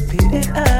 repeat it.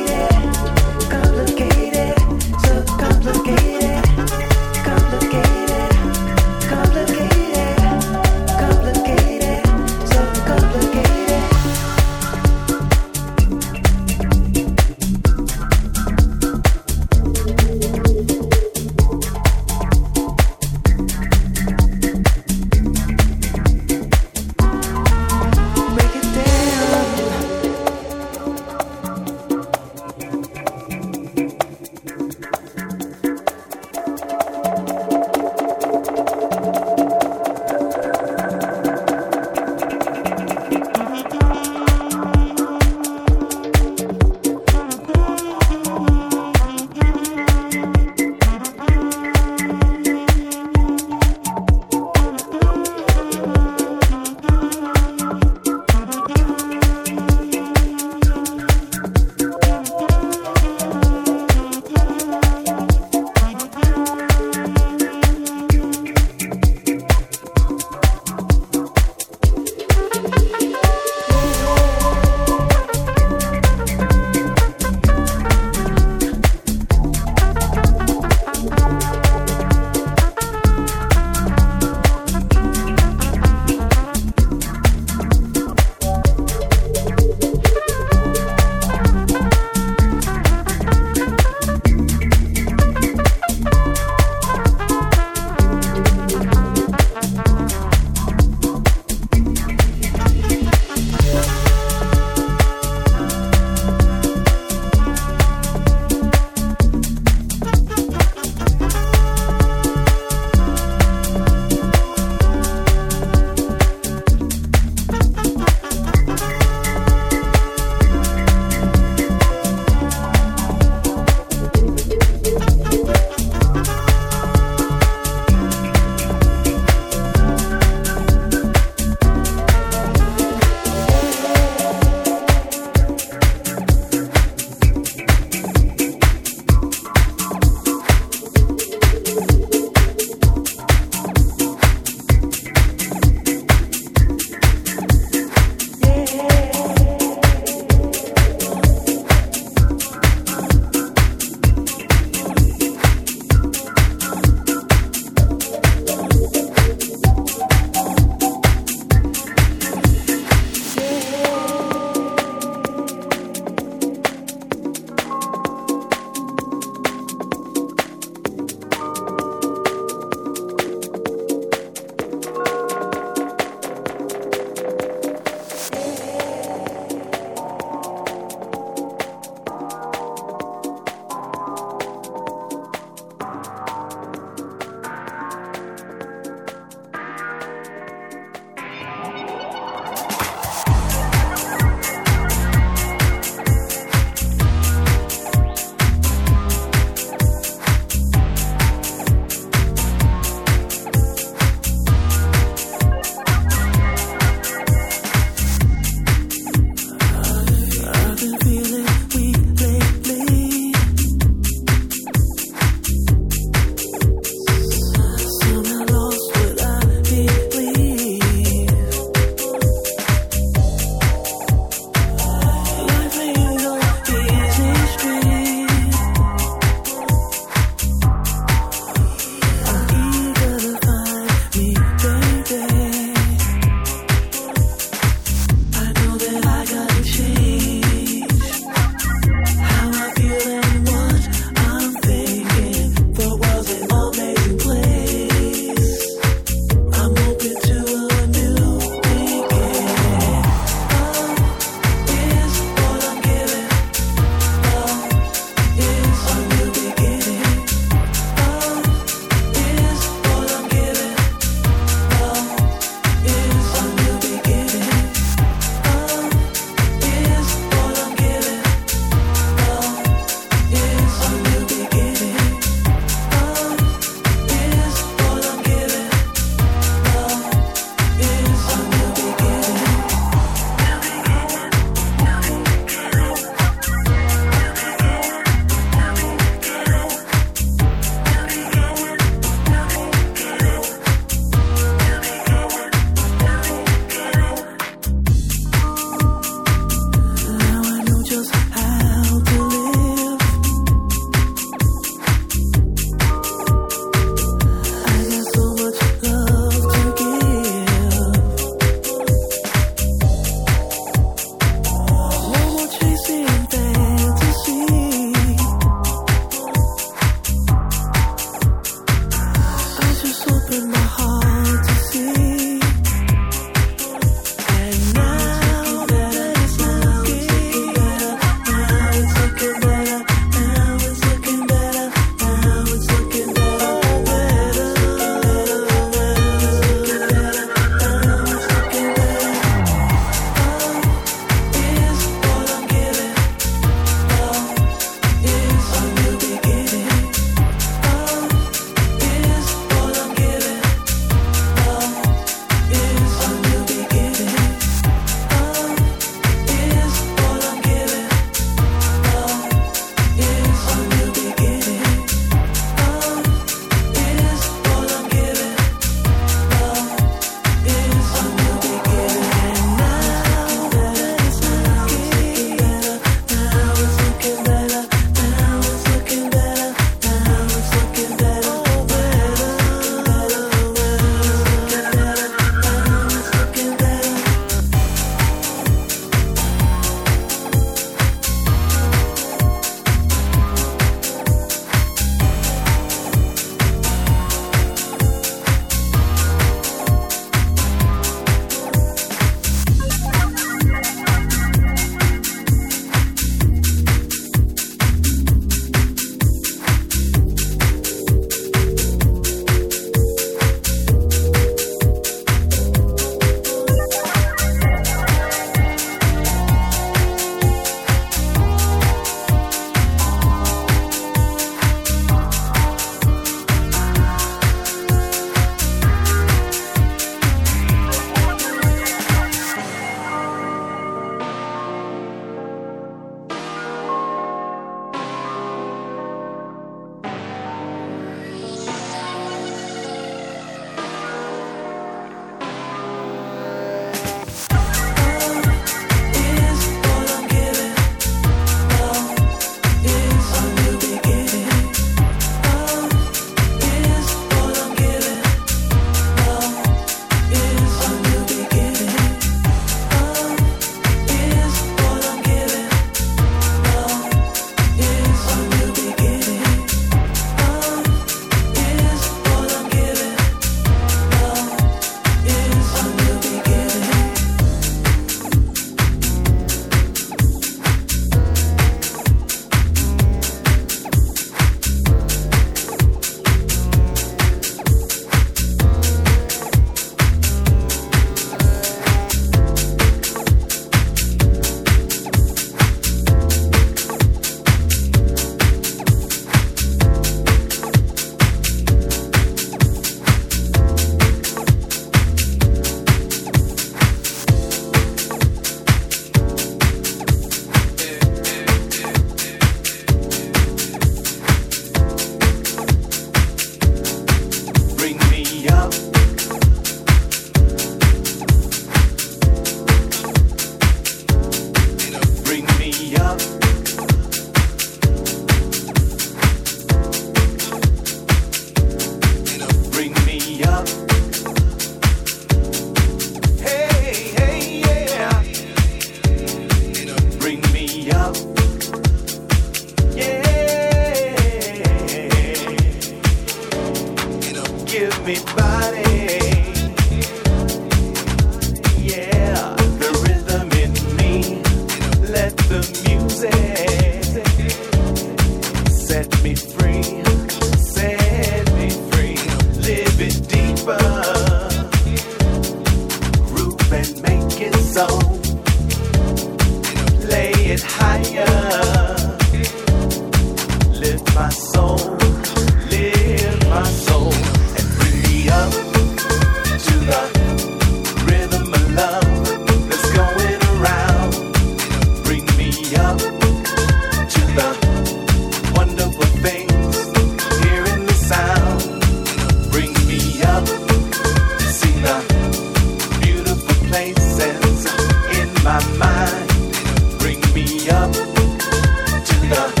나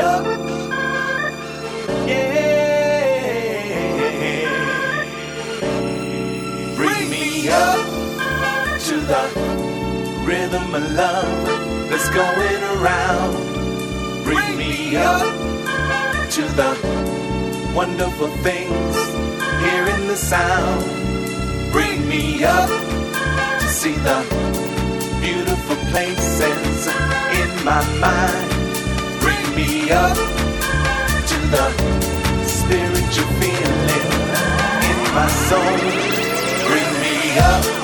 up. Yeah. Bring me up to the rhythm of love that's going around. Bring me up to the wonderful things here in the sound. Bring me up to see the beautiful places in my mind me up to the spiritual feeling in my soul. Bring me up.